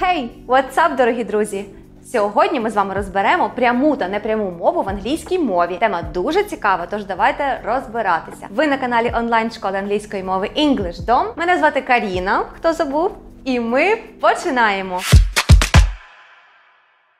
Hey, what's up, дорогі друзі! Сьогодні ми з вами розберемо пряму та непряму мову в англійській мові. Тема дуже цікава, тож давайте розбиратися. Ви на каналі онлайн школи англійської мови EnglishDom. Мене звати Каріна, хто забув, і ми починаємо.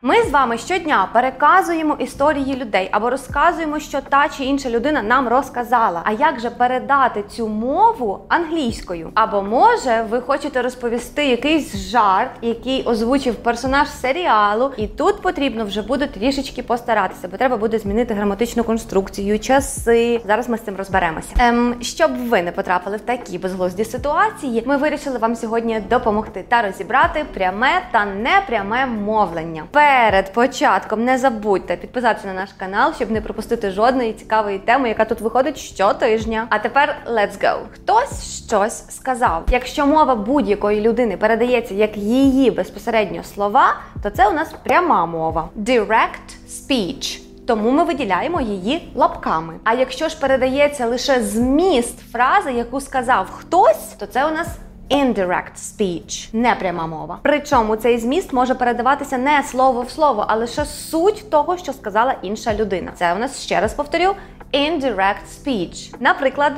Ми з вами щодня переказуємо історії людей або розказуємо, що та чи інша людина нам розказала. А як же передати цю мову англійською? Або може ви хочете розповісти якийсь жарт, який озвучив персонаж серіалу, і тут потрібно вже буде трішечки постаратися, бо треба буде змінити граматичну конструкцію, часи. Зараз ми з цим розберемося. Ем, щоб ви не потрапили в такі безглузді ситуації, ми вирішили вам сьогодні допомогти та розібрати пряме та непряме мовлення. Перед початком не забудьте підписатися на наш канал, щоб не пропустити жодної цікавої теми, яка тут виходить щотижня. А тепер let's go. Хтось щось сказав. Якщо мова будь-якої людини передається як її безпосередньо слова, то це у нас пряма мова. Direct speech. Тому ми виділяємо її лапками. А якщо ж передається лише зміст фрази, яку сказав хтось, то це у нас Indirect speech – непряма мова. Причому цей зміст може передаватися не слово в слово, а лише суть того, що сказала інша людина. Це у нас ще раз повторю: indirect speech. Наприклад,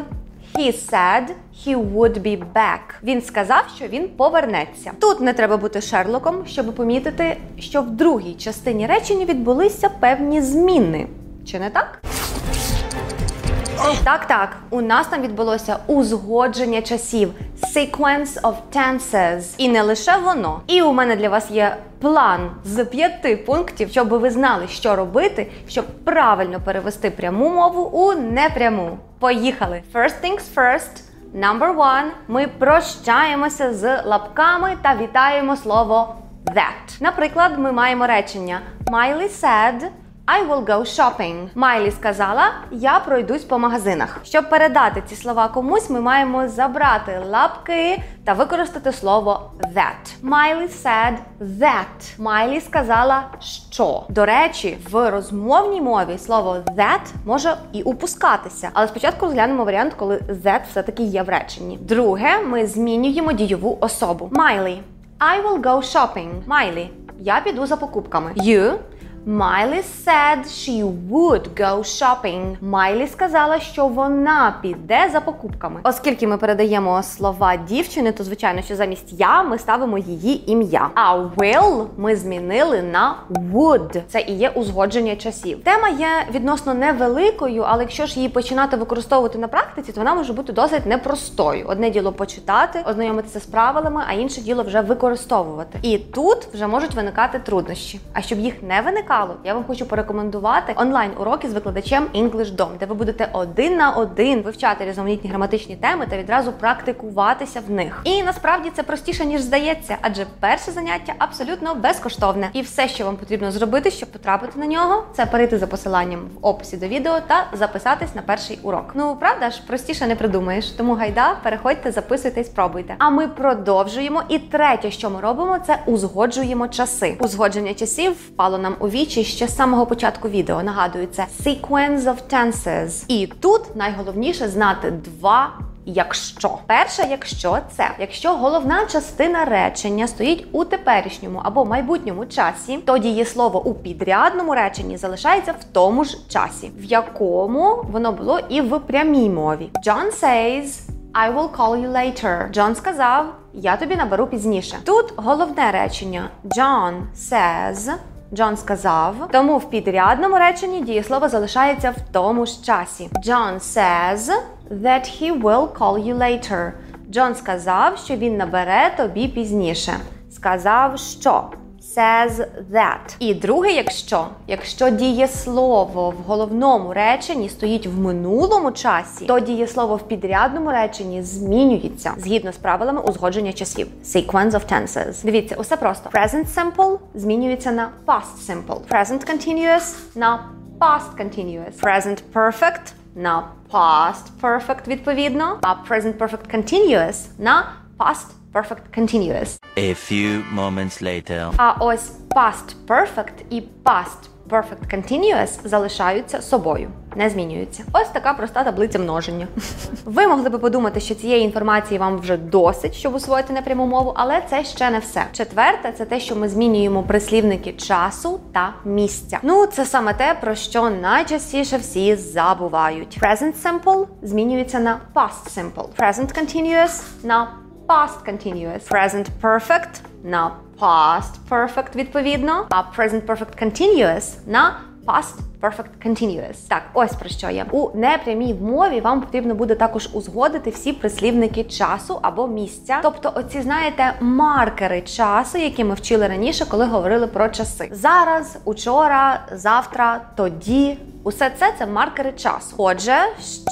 He said he would be back. Він сказав, що він повернеться. Тут не треба бути Шерлоком, щоб помітити, що в другій частині речення відбулися певні зміни. Чи не так? Так, так, у нас там відбулося узгодження часів sequence of tenses. І не лише воно. І у мене для вас є план з п'яти пунктів, щоб ви знали, що робити, щоб правильно перевести пряму мову у непряму. Поїхали! First things first. Number one. Ми прощаємося з лапками та вітаємо слово that. Наприклад, ми маємо речення Miley said I will go shopping. Майлі сказала, я пройдусь по магазинах. Щоб передати ці слова комусь, ми маємо забрати лапки та використати слово that. Майлі said that. Майлі сказала, що. До речі, в розмовній мові слово that може і упускатися. Але спочатку розглянемо варіант, коли that все-таки є в реченні. Друге, ми змінюємо дієву особу. Майлі. I will go shopping. Майлі. Я піду за покупками. You Miley said she would go shopping. Майлі сказала, що вона піде за покупками. Оскільки ми передаємо слова дівчини, то звичайно, що замість я ми ставимо її ім'я. А will ми змінили на would. Це і є узгодження часів. Тема є відносно невеликою, але якщо ж її починати використовувати на практиці, то вона може бути досить непростою. Одне діло почитати, ознайомитися з правилами, а інше діло вже використовувати. І тут вже можуть виникати труднощі. А щоб їх не виникало, я вам хочу порекомендувати онлайн-уроки з викладачем English Dom, де ви будете один на один вивчати різноманітні граматичні теми та відразу практикуватися в них. І насправді це простіше ніж здається, адже перше заняття абсолютно безкоштовне. І все, що вам потрібно зробити, щоб потрапити на нього, це перейти за посиланням в описі до відео та записатись на перший урок. Ну правда ж, простіше не придумаєш. Тому гайда, переходьте, записуйте і спробуйте. А ми продовжуємо. І третє, що ми робимо, це узгоджуємо часи. Узгодження часів впало нам у вічі ще з самого початку відео. Нагадую, це sequence of tenses. І тут найголовніше знати два. Якщо перше, якщо це, якщо головна частина речення стоїть у теперішньому або майбутньому часі, то дієслово у підрядному реченні залишається в тому ж часі, в якому воно було і в прямій мові. John says I will call you later. Джон сказав, я тобі наберу пізніше. Тут головне речення John says. Джон сказав, тому в підрядному реченні дієслово залишається в тому ж часі. John says that he will call you later. Джон сказав, що він набере тобі пізніше. Сказав, що says that. І друге, якщо якщо дієслово в головному реченні стоїть в минулому часі, то дієслово в підрядному реченні змінюється згідно з правилами узгодження часів. Sequence of tenses. Дивіться, усе просто. Present simple змінюється на past simple. Present continuous на past continuous. Present perfect на past perfect відповідно, а present perfect continuous на past perfect continuous. A few moments later. А ось past perfect і past perfect continuous залишаються собою. не змінюються. Ось така проста таблиця множення. Ви могли би подумати, що цієї інформації вам вже досить, щоб усвоїти непряму мову, але це ще не все. Четверте, це те, що ми змінюємо прислівники часу та місця. Ну, це саме те, про що найчастіше всі забувають. Present simple змінюється на past simple. Present continuous на past continuous. Present perfect на past perfect, відповідно, а present perfect continuous на past perfect continuous. Так, ось про що я. У непрямій мові вам потрібно буде також узгодити всі прислівники часу або місця. Тобто, оці, знаєте, маркери часу, які ми вчили раніше, коли говорили про часи. Зараз, учора, завтра, тоді. Усе це це маркери часу. Отже,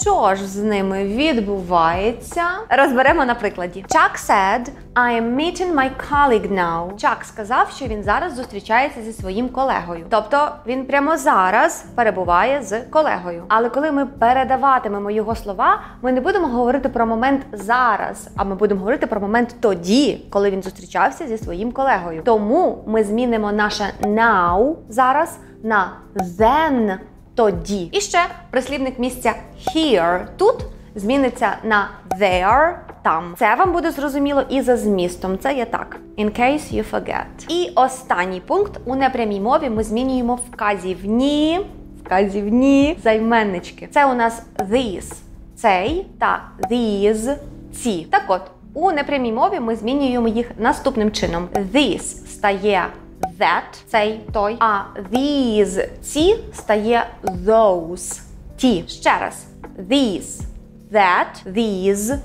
що ж з ними відбувається? Розберемо на прикладі. Chuck said, I am meeting my colleague now. Чак сказав, що він зараз зустрічається зі своїм колегою. Тобто він прямо зараз перебуває з колегою. Але коли ми передаватимемо його слова, ми не будемо говорити про момент зараз, а ми будемо говорити про момент тоді, коли він зустрічався зі своїм колегою. Тому ми змінимо наше now зараз на then тоді. І ще прислівник місця here тут зміниться на there там. Це вам буде зрозуміло і за змістом. Це є так. In case you forget. І останній пункт у непрямій мові ми змінюємо вказівні. Вказівні займеннички. Це у нас this, цей та these, ці. Так от, у непрямій мові ми змінюємо їх наступним чином. This стає that, цей той, а these ці стає those. Ті. Ще раз. These, that, these,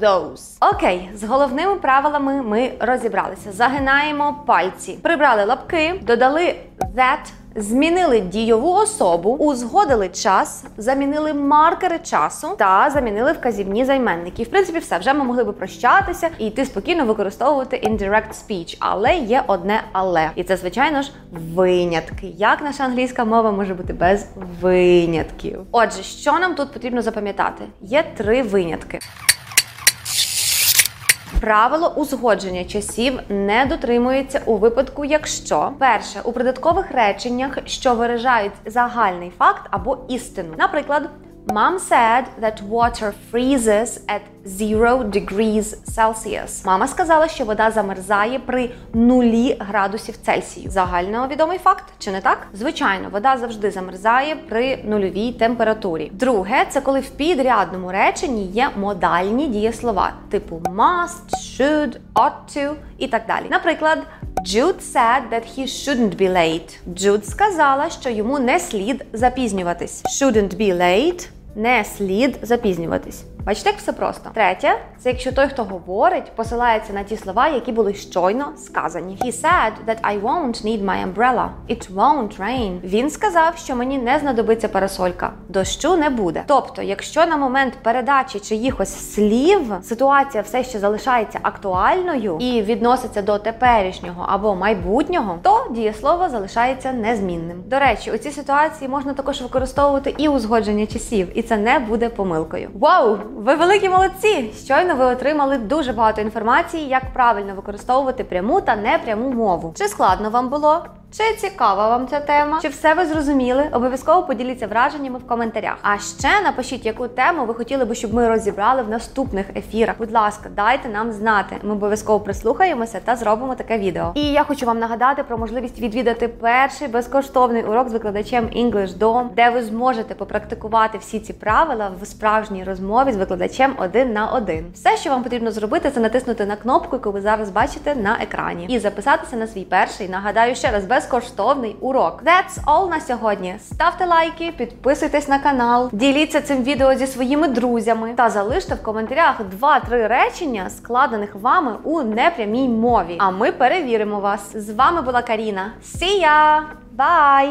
those. Окей, з головними правилами ми розібралися. Загинаємо пальці, прибрали лапки, додали that. Змінили дійову особу, узгодили час, замінили маркери часу та замінили вказівні займенники. В принципі, все вже ми могли би прощатися і йти спокійно використовувати indirect speech. Але є одне але, і це звичайно ж винятки. Як наша англійська мова може бути без винятків? Отже, що нам тут потрібно запам'ятати? Є три винятки. Правило узгодження часів не дотримується у випадку, якщо перше у придаткових реченнях, що виражають загальний факт або істину. Наприклад, Mom said that water freezes at 0 degrees Celsius. Мама сказала, що вода замерзає при нулі градусів Цельсію. Загальновідомий факт, чи не так? Звичайно, вода завжди замерзає при нульовій температурі. Друге, це коли в підрядному реченні є модальні дієслова, типу must, should, ought to і так далі. Наприклад. Jude said that he shouldn't be late. Jude сказала, що йому не слід запізнюватись. Shouldn't be late – не слід запізнюватись. Бачите, як все просто. Третє, це якщо той, хто говорить, посилається на ті слова, які були щойно сказані. He said that I won't need my umbrella. It won't rain. Він сказав, що мені не знадобиться парасолька. Дощу не буде. Тобто, якщо на момент передачі чиїхось слів ситуація все ще залишається актуальною і відноситься до теперішнього або майбутнього, то дієслово залишається незмінним. До речі, у цій ситуації можна також використовувати і узгодження часів, і це не буде помилкою. Вау! Ви великі молодці! Щойно ви отримали дуже багато інформації, як правильно використовувати пряму та непряму мову. Чи складно вам було? Чи цікава вам ця тема? Чи все ви зрозуміли? Обов'язково поділіться враженнями в коментарях. А ще напишіть, яку тему ви хотіли би, щоб ми розібрали в наступних ефірах. Будь ласка, дайте нам знати. Ми обов'язково прислухаємося та зробимо таке відео. І я хочу вам нагадати про можливість відвідати перший безкоштовний урок з викладачем English Dom, де ви зможете попрактикувати всі ці правила в справжній розмові з викладачем один на один. Все, що вам потрібно зробити, це натиснути на кнопку, яку ви зараз бачите на екрані, і записатися на свій перший. Нагадаю ще раз безкоштовний урок. That's all на сьогодні. Ставте лайки, підписуйтесь на канал, діліться цим відео зі своїми друзями та залиште в коментарях 2-3 речення, складених вами у непрямій мові. А ми перевіримо вас. З вами була Каріна. See ya! Bye!